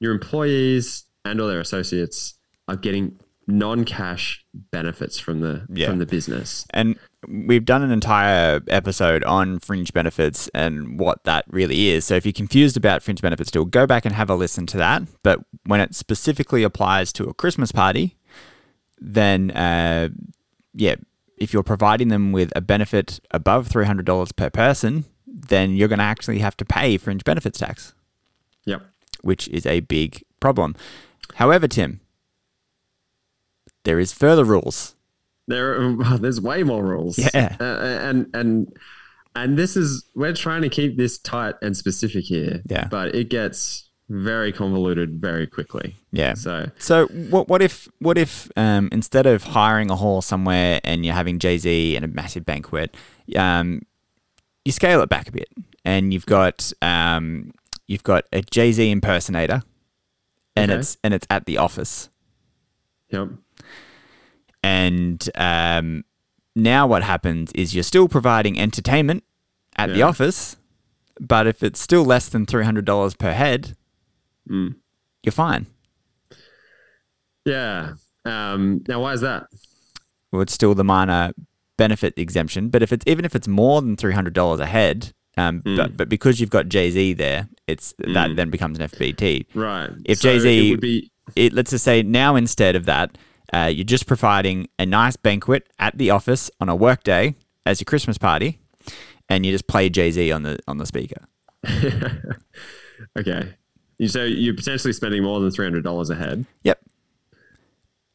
Speaker 2: your employees and all their associates are getting non-cash benefits from the
Speaker 1: Yeah.
Speaker 2: from the business.
Speaker 1: And we've done an entire episode on fringe benefits and what that really is. So if you're confused about fringe benefits still, go back and have a listen to that. But when it specifically applies to a Christmas party, then uh, yeah, if you're providing them with a benefit above $300 per person, then you're going to actually have to pay fringe benefits tax,
Speaker 2: Yep.
Speaker 1: which is a big problem. However, Tim, there is further rules.
Speaker 2: There, are, [laughs] there's way more rules.
Speaker 1: Yeah.
Speaker 2: uh, and and and this is we're trying to keep this tight and specific here.
Speaker 1: Yeah.
Speaker 2: But it gets very convoluted very quickly.
Speaker 1: Yeah.
Speaker 2: So
Speaker 1: So what what if what if um, instead of hiring a hall somewhere and you're having Jay Z and a massive banquet, um, you scale it back a bit and you've got um, you've got a Jay Z impersonator, and
Speaker 2: Okay.
Speaker 1: it's and it's at the office.
Speaker 2: yep.
Speaker 1: And um, now what happens is you're still providing entertainment at the office, but if it's still less than three hundred dollars per head,
Speaker 2: Mm.
Speaker 1: you're fine.
Speaker 2: Yeah. Um, now why is that?
Speaker 1: well, it's still the minor benefit exemption. But if it's even if it's more than three hundred dollars a head, um,
Speaker 2: Hmm.
Speaker 1: but but because you've got Jay Z there, it's that then becomes an FBT.
Speaker 2: Right.
Speaker 1: If
Speaker 2: So
Speaker 1: Jay-Z
Speaker 2: it would be
Speaker 1: It let's just say now instead of that, uh, you're just providing a nice banquet at the office on a work day as your Christmas party, and you just play Jay Z on the on the speaker. [laughs]
Speaker 2: okay. So you're potentially spending more than three hundred dollars a head.
Speaker 1: Yep.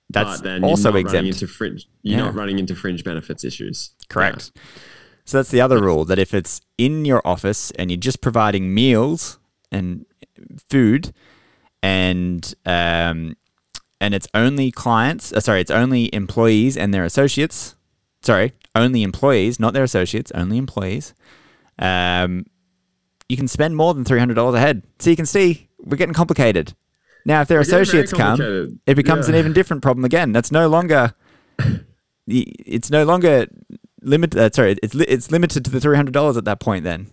Speaker 1: That's
Speaker 2: but then
Speaker 1: also exempt.
Speaker 2: fringe. You're
Speaker 1: Yeah.
Speaker 2: not running into fringe benefits issues.
Speaker 1: Correct. So that's the other rule that if it's in your office and you're just providing meals and food and um, and it's only clients, uh, sorry, it's only employees and their associates. Sorry, only employees, not their associates, only employees. Um, you can spend more than three hundred dollars a head. So you can see we're getting complicated. Now, if their associates come, it becomes an even different problem again. That's no longer [laughs] it's no longer limited. Uh, sorry, it's li- it's limited to the three hundred dollars at that point. Then,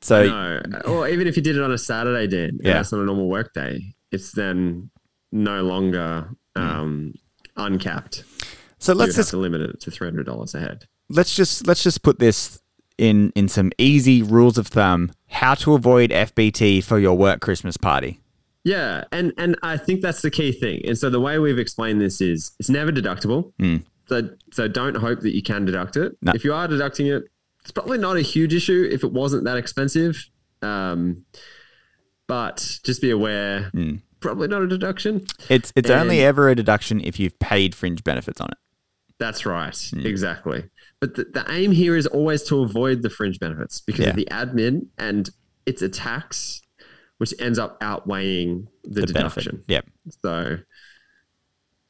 Speaker 1: so
Speaker 2: No. Or even if you did it on a Saturday, Dan,
Speaker 1: Yeah.
Speaker 2: that's not a normal work day, it's then no longer um, uncapped.
Speaker 1: so let's just
Speaker 2: to limit it to three hundred dollars a head.
Speaker 1: let's just let's just put this in in some easy rules of thumb. How to avoid FBT for your work Christmas party.
Speaker 2: Yeah, and and I think that's the key thing. And so the way we've explained this is it's never deductible. Hmm. So so don't hope that you can deduct it.
Speaker 1: No.
Speaker 2: If you are deducting it, it's probably not a huge issue if it wasn't that expensive. Um, but just be aware, hmm. probably not a deduction.
Speaker 1: It's it's only ever a deduction if you've paid fringe benefits on it.
Speaker 2: That's right, hmm. exactly. But the, the aim here is always to avoid the fringe benefits because
Speaker 1: Yeah.
Speaker 2: of the admin and it's a tax, which ends up outweighing the,
Speaker 1: The
Speaker 2: deduction.
Speaker 1: benefit. Yep.
Speaker 2: So,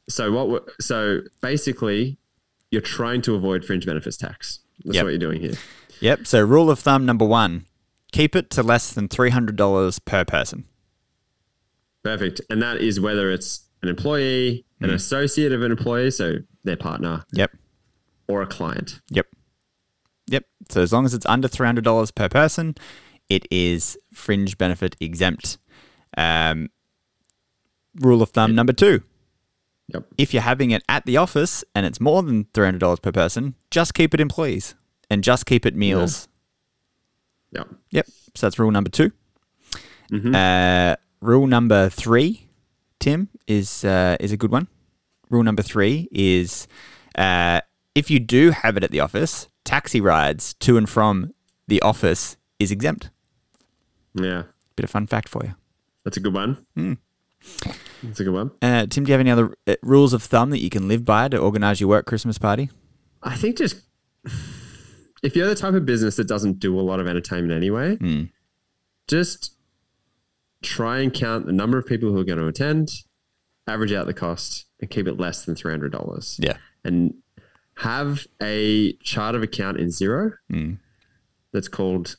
Speaker 2: so what? So basically, you're trying to avoid fringe benefits tax. That's
Speaker 1: Yep.
Speaker 2: what you're doing here.
Speaker 1: Yep. So rule of thumb number one: keep it to less than three hundred dollars per person.
Speaker 2: Perfect. And that is whether it's an employee, an
Speaker 1: Hmm.
Speaker 2: associate of an employee, so their partner,
Speaker 1: Yep.
Speaker 2: Or a client.
Speaker 1: Yep. Yep. So as long as it's under three hundred dollars per person, it is fringe benefit exempt. Um, rule of thumb number two:
Speaker 2: Yep.
Speaker 1: if you're having it at the office and it's more than three hundred dollars per person, just keep it employees and just keep it meals.
Speaker 2: Yep.
Speaker 1: Yep. So that's rule number 2
Speaker 2: Mhm.
Speaker 1: Uh, rule number three, Tim, is uh, is a good one. Rule number three is uh, if you do have it at the office, taxi rides to and from the office is exempt.
Speaker 2: Yeah.
Speaker 1: Bit of fun fact for you.
Speaker 2: That's a good one.
Speaker 1: Hmm.
Speaker 2: That's a good one.
Speaker 1: Uh, Tim, do you have any other uh, rules of thumb that you can live by to organize your work Christmas party?
Speaker 2: I think just [sighs] if you're the type of business that doesn't do a lot of entertainment anyway,
Speaker 1: Hmm.
Speaker 2: just try and count the number of people who are going to attend, average out the cost, and keep it less than three hundred dollars.
Speaker 1: Yeah.
Speaker 2: and have a chart of account in Xero
Speaker 1: Mm.
Speaker 2: that's called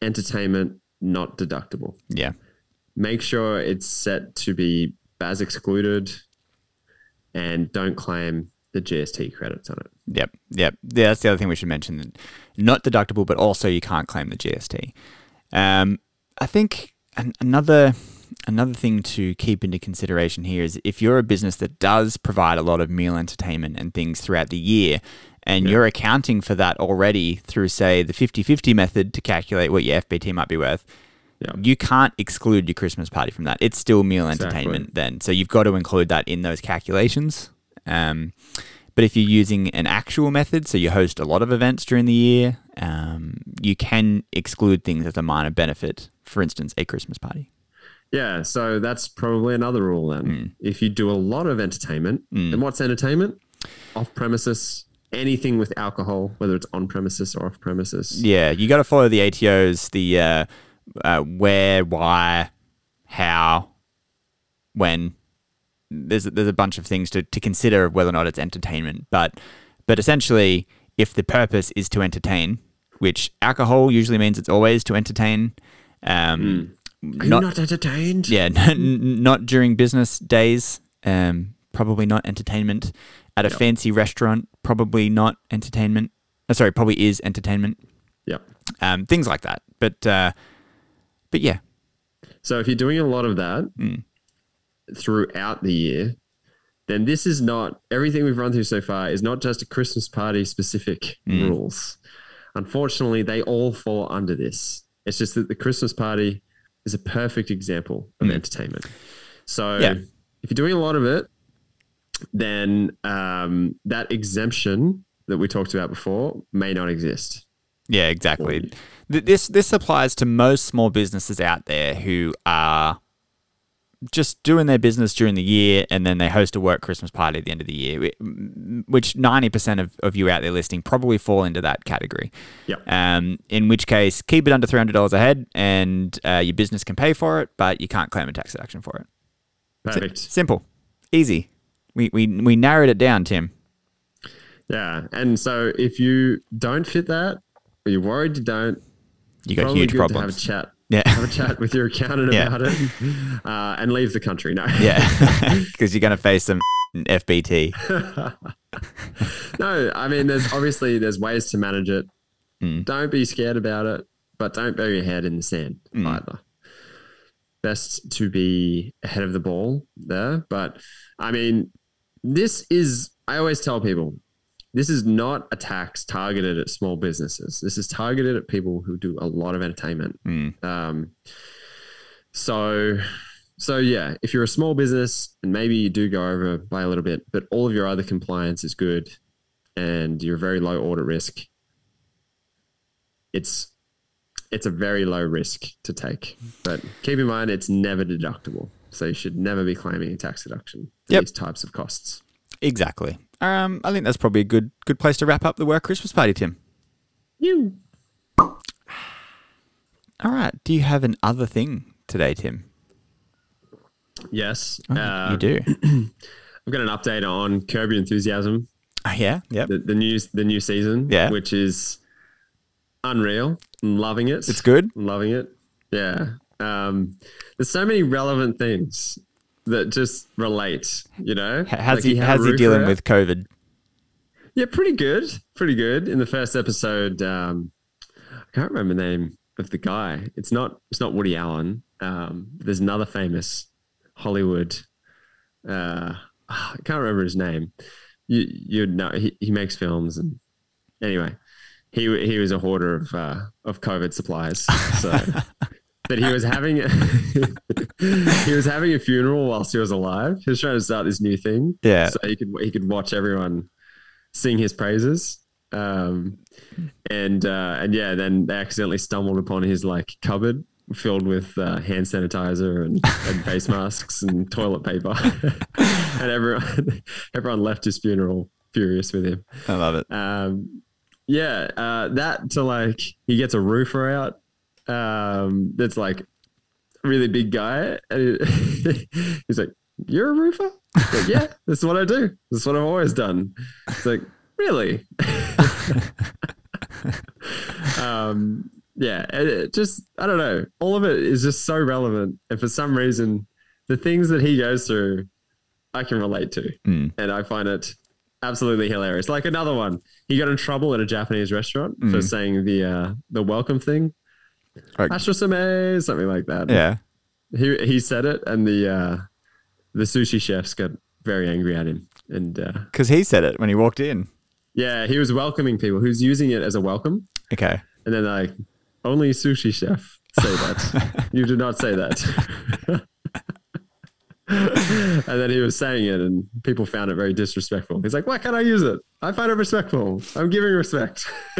Speaker 2: entertainment not deductible.
Speaker 1: Yeah.
Speaker 2: Make sure it's set to be BAS excluded, and don't claim the GST credits on it.
Speaker 1: Yep, yep. Yeah, that's the other thing we should mention. Not deductible, but also you can't claim the GST. Um, I think an- another another thing to keep into consideration here is if you're a business that does provide a lot of meal entertainment and things throughout the year, and you're accounting for that already through, say, the 50-50 method to calculate what your FBT might be worth.
Speaker 2: Yeah.
Speaker 1: You can't exclude your Christmas party from that. It's still meal
Speaker 2: Exactly.
Speaker 1: entertainment then. So you've got to include that in those calculations. Um, but if you're using an actual method, so you host a lot of events during the year, um, you can exclude things as a minor benefit. For instance, a Christmas party.
Speaker 2: Yeah, so that's probably another rule then.
Speaker 1: Hmm.
Speaker 2: If you do a lot of entertainment, and what's entertainment? Off premises anything with alcohol, whether it's on premises or off premises.
Speaker 1: Yeah, you got to follow the ATOs, the uh, uh, where, why, how, when. There's there's a bunch of things to, to consider whether or not it's entertainment, but but essentially, if the purpose is to entertain, which alcohol usually means it's always to entertain, um,
Speaker 2: Are you not entertained?
Speaker 1: yeah, [laughs] n- not during business days. Um, probably not entertainment. At a
Speaker 2: Yep.
Speaker 1: fancy restaurant, probably not entertainment. Uh, sorry, probably is entertainment.
Speaker 2: Yep.
Speaker 1: Um, things like that. But uh, but yeah,
Speaker 2: So if you're doing a lot of that
Speaker 1: Mm.
Speaker 2: throughout the year, then this is not everything we've run through so far is not just a Christmas party specific
Speaker 1: Mm.
Speaker 2: rules. Unfortunately, they all fall under this. It's just that the Christmas party is a perfect example of
Speaker 1: Mm.
Speaker 2: entertainment. So
Speaker 1: Yeah.
Speaker 2: if you're doing a lot of it, then um, that exemption that we talked about before may not exist.
Speaker 1: yeah, exactly. This this applies to most small businesses out there who are just doing their business during the year and then they host a work Christmas party at the end of the year, which 90% of, of you out there listening probably fall into that category.
Speaker 2: Yep.
Speaker 1: Um, in which case, keep it under $300 a head and uh, your business can pay for it, but you can't claim a tax deduction for it.
Speaker 2: Perfect.
Speaker 1: simple. Easy. We, we, we narrowed it down, Tim.
Speaker 2: Yeah. And so if you don't fit that, or you're worried you don't,
Speaker 1: You got huge problems.
Speaker 2: to have a chat.
Speaker 1: Yeah. [laughs]
Speaker 2: Have a chat with your accountant
Speaker 1: Yeah.
Speaker 2: about it uh, and leave the country. No.
Speaker 1: Yeah. [laughs] [laughs] Because you're going to face some FBT.
Speaker 2: no, I mean, there's obviously there's ways to manage it.
Speaker 1: Mm.
Speaker 2: Don't be scared about it, but don't bury your head in the sand
Speaker 1: Mm.
Speaker 2: either. Best to be ahead of the ball there. But I mean, this is, I always tell people, this is not a tax targeted at small businesses. This is targeted at people who do a lot of entertainment.
Speaker 1: Mm.
Speaker 2: Um, so, so yeah, if you're a small business and maybe you do go over by a little bit, but all of your other compliance is good and you're very low audit risk, it's it's a very low risk to take. But keep in mind, it's never deductible, so you should never be claiming a tax deduction for
Speaker 1: Yep.
Speaker 2: these types of costs.
Speaker 1: Exactly. Um, I think that's probably a good good place to wrap up the work Christmas party, Tim.
Speaker 2: You [sighs]
Speaker 1: All right. Do you have an other thing today, Tim?
Speaker 2: yes,
Speaker 1: Oh,
Speaker 2: uh,
Speaker 1: you do. [clears throat]
Speaker 2: I've got an update on Curb Your Enthusiasm.
Speaker 1: Oh, yeah. Yep.
Speaker 2: the, the new the new season,
Speaker 1: Yeah.
Speaker 2: which is unreal. I'm loving it.
Speaker 1: It's good.
Speaker 2: I'm loving it. Yeah. Um, there's so many relevant things that just relate. You know,
Speaker 1: How's
Speaker 2: Like
Speaker 1: he?
Speaker 2: have
Speaker 1: How's he dealing with COVID?
Speaker 2: Yeah, pretty good. Pretty good. In the first episode, um, I can't remember the name of the guy. It's not. It's not Woody Allen. Um, there's another famous Hollywood. Uh, [sighs] I can't remember his name. You you know he, he makes films and anyway, he he was a hoarder of uh, of COVID supplies. So, [laughs] [laughs] but he was having a, [laughs] he was having a funeral whilst he was alive. He was trying to start this new thing
Speaker 1: Yeah.
Speaker 2: so he could he could watch everyone sing his praises. Um, and uh, and yeah, then they accidentally stumbled upon his like cupboard filled with uh, hand sanitizer and, and face masks and toilet paper, [laughs] and everyone [laughs] everyone left his funeral furious with him.
Speaker 1: I love it.
Speaker 2: Um, yeah, uh, that to like he gets a roofer out. Um, that's like a really big guy. And [laughs] he's like, "You're a roofer?" Like, yeah, this is what I do. This is what I've always done. It's like, really? [laughs] um, yeah, it, it just I don't know. All of it is just so relevant, and for some reason, the things that he goes through, I can relate to
Speaker 1: Mm.
Speaker 2: and I find it absolutely hilarious. Like another one, he got in trouble at a Japanese restaurant for
Speaker 1: Mm.
Speaker 2: saying the uh, the welcome thing, "Ashosame," something like that.
Speaker 1: Yeah.
Speaker 2: he he said it, and the uh, the sushi chefs got very angry at him, and uh,
Speaker 1: Because he said it when he walked in.
Speaker 2: yeah, he was welcoming people. He was using it as a welcome,
Speaker 1: Okay.
Speaker 2: and then like only sushi chef say that. [laughs] you do not say that. [laughs] [laughs] and then he was saying it, and people found it very disrespectful. He's like, "Why can't I use it? I find it respectful. I'm giving respect." [laughs]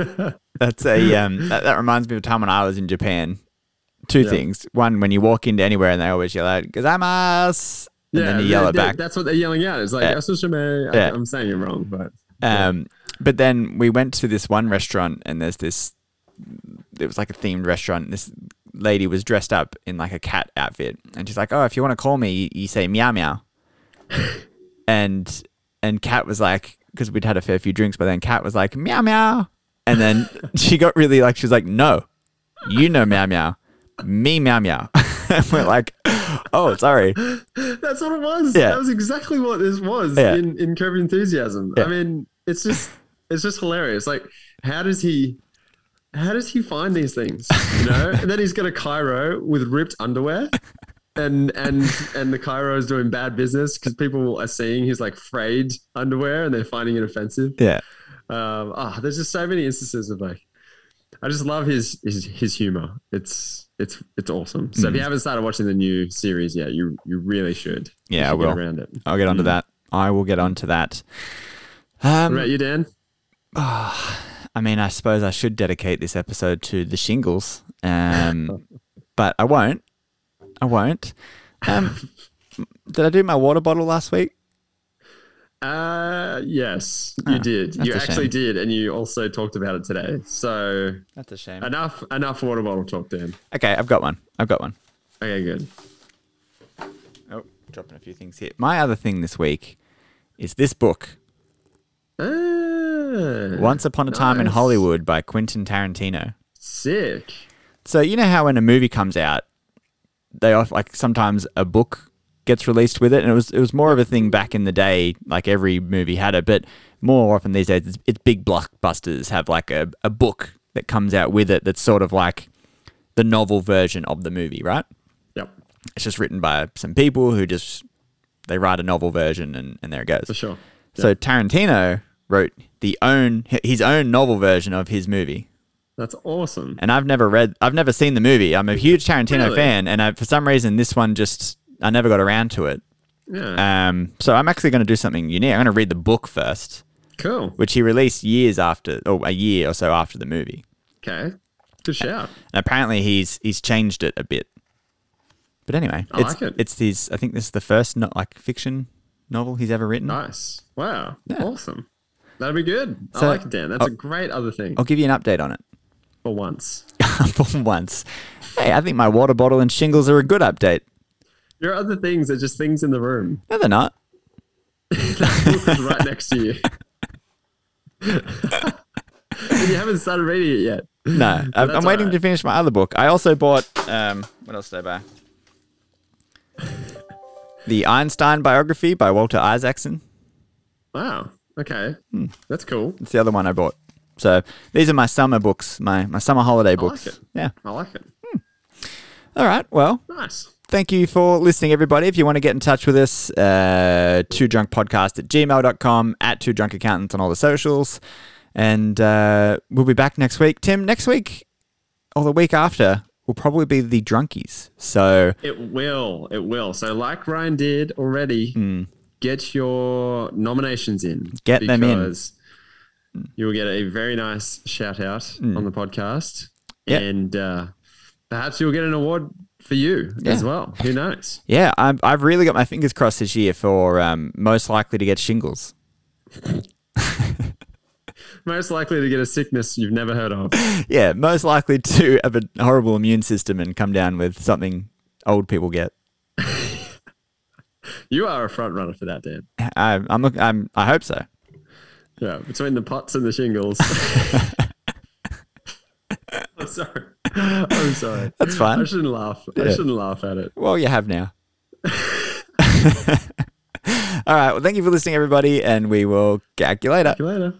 Speaker 1: That's a um. That, that reminds me of a time when I was in Japan. Two
Speaker 2: Yeah.
Speaker 1: things. One, when you walk into anywhere and they always yell out "Gozaimasu," and then you yell
Speaker 2: they-
Speaker 1: it back.
Speaker 2: That's what they're yelling out. It's like
Speaker 1: Yeah.
Speaker 2: "Asushime." I-
Speaker 1: Yeah.
Speaker 2: I'm saying it wrong, but
Speaker 1: Um, but then we went to this one restaurant, and there's this. It was like a themed restaurant. This lady was dressed up in like a cat outfit, and she's like, "Oh, if you want to call me, you, say meow meow." [laughs] and and Cat was like, because we'd had a fair few drinks, but then Cat was like, meow meow, and then [laughs] she got really like, she was like, "No, you know meow meow, me meow meow." [laughs] and we're like, "Oh, sorry."
Speaker 2: That's what it was.
Speaker 1: Yeah.
Speaker 2: That was exactly what this was
Speaker 1: Yeah.
Speaker 2: in, in Curb Enthusiasm.
Speaker 1: Yeah.
Speaker 2: I mean, it's just it's just hilarious. Like, how does he how does he find these things? You know? and then he's got a Cairo with ripped underwear. And and and the Cairo is doing bad business because people are seeing his like frayed underwear and they're finding it offensive.
Speaker 1: Yeah,
Speaker 2: Um, ah, there's just so many instances of like, I just love his his his humor. It's it's it's awesome. So if you
Speaker 1: Mm.
Speaker 2: haven't started watching the new series yet, you you really should. You
Speaker 1: Yeah, I
Speaker 2: should get
Speaker 1: will.
Speaker 2: around it.
Speaker 1: I'll get onto that. I will get onto that. Um,
Speaker 2: What about you, Dan?
Speaker 1: I mean, I suppose I should dedicate this episode to the shingles, um, [laughs] but I won't. I won't. Um, did I do my water bottle last week?
Speaker 2: Uh, yes, you
Speaker 1: Ah,
Speaker 2: did. You actually
Speaker 1: shame.
Speaker 2: did, and you also talked about it today. So
Speaker 1: That's a shame.
Speaker 2: enough enough water bottle talk, Dan.
Speaker 1: Okay, I've got one. I've got one.
Speaker 2: Okay, good.
Speaker 1: Oh, dropping a few things here. My other thing this week is this book, Once Upon a Time in
Speaker 2: nice.
Speaker 1: Hollywood by Quentin Tarantino.
Speaker 2: Sick.
Speaker 1: So you know how when a movie comes out, they off like sometimes a book gets released with it, and it was it was more of a thing back in the day. Like every movie had it, but more often these days, it's, it's big blockbusters have like a, a book that comes out with it that's sort of like the novel version of the movie, right?
Speaker 2: Yep,
Speaker 1: It's just written by some people who just they write a novel version, and, and there it goes.
Speaker 2: for sure.
Speaker 1: So Tarantino wrote the own his own novel version of his movie
Speaker 2: That's awesome.
Speaker 1: and I've never read, I've never seen the movie. I'm a huge Tarantino
Speaker 2: Really?
Speaker 1: fan, and I, for some reason, this one just I never got around to it.
Speaker 2: Yeah,
Speaker 1: Um, so I'm actually going to do something unique. I'm going to read the book first,
Speaker 2: cool.
Speaker 1: which he released years after, or a year or so after the movie.
Speaker 2: Okay, good shout.
Speaker 1: And apparently, he's he's changed it a bit. But anyway,
Speaker 2: I
Speaker 1: it's
Speaker 2: like it.
Speaker 1: it's his. I think this is the first not like fiction novel he's ever written.
Speaker 2: Nice. Wow.
Speaker 1: Yeah.
Speaker 2: Awesome. That'd be good.
Speaker 1: So-
Speaker 2: I like it, Dan. That's
Speaker 1: oh.
Speaker 2: a great other thing
Speaker 1: I'll give you an update on it
Speaker 2: for once. [laughs]
Speaker 1: for once. Hey, I think my water bottle and shingles are a good update.
Speaker 2: Your other things are just things in the room.
Speaker 1: No, they're not.
Speaker 2: That book is right next to you. [laughs] you haven't started reading it yet.
Speaker 1: No, I'm, I'm waiting
Speaker 2: alright.
Speaker 1: to finish my other book. I also bought um, what else did I buy? [laughs] The Einstein biography by Walter Isaacson.
Speaker 2: Wow. Okay.
Speaker 1: Hmm.
Speaker 2: That's cool.
Speaker 1: It's the other one I bought. So these are my summer books, my my summer holiday
Speaker 2: like
Speaker 1: books.
Speaker 2: it.
Speaker 1: Yeah.
Speaker 2: I like it.
Speaker 1: All right. Well,
Speaker 2: Nice.
Speaker 1: thank you for listening, everybody. If you want to get in touch with us, uh, two drunk podcast at gmail.com, at two drunk accountants on all the socials. And uh, we'll be back next week. Tim, next week or the week after will probably be the drunkies. So
Speaker 2: It will. It will. So, like Ryan did already, get your nominations in.
Speaker 1: Get them in.
Speaker 2: You will get a very nice shout out on the podcast.
Speaker 1: Yeah.
Speaker 2: And uh, perhaps you'll get an award for you as well. Who knows?
Speaker 1: Yeah, I'm, I've really got my fingers crossed this year for um, most likely to get shingles. [laughs]
Speaker 2: Most likely to get a sickness you've never heard of.
Speaker 1: Yeah, most likely to have a horrible immune system and come down with something old people get. [laughs]
Speaker 2: You are a front runner for that, Dan.
Speaker 1: I, I'm, look- I'm, I hope so.
Speaker 2: Yeah, between the pots and the shingles. [laughs] [laughs] I'm sorry. I'm sorry.
Speaker 1: That's fine.
Speaker 2: I shouldn't laugh. I shouldn't laugh at it.
Speaker 1: Well, you have now. All right. Well, thank you for listening, everybody, and we will gag you later.
Speaker 2: You later.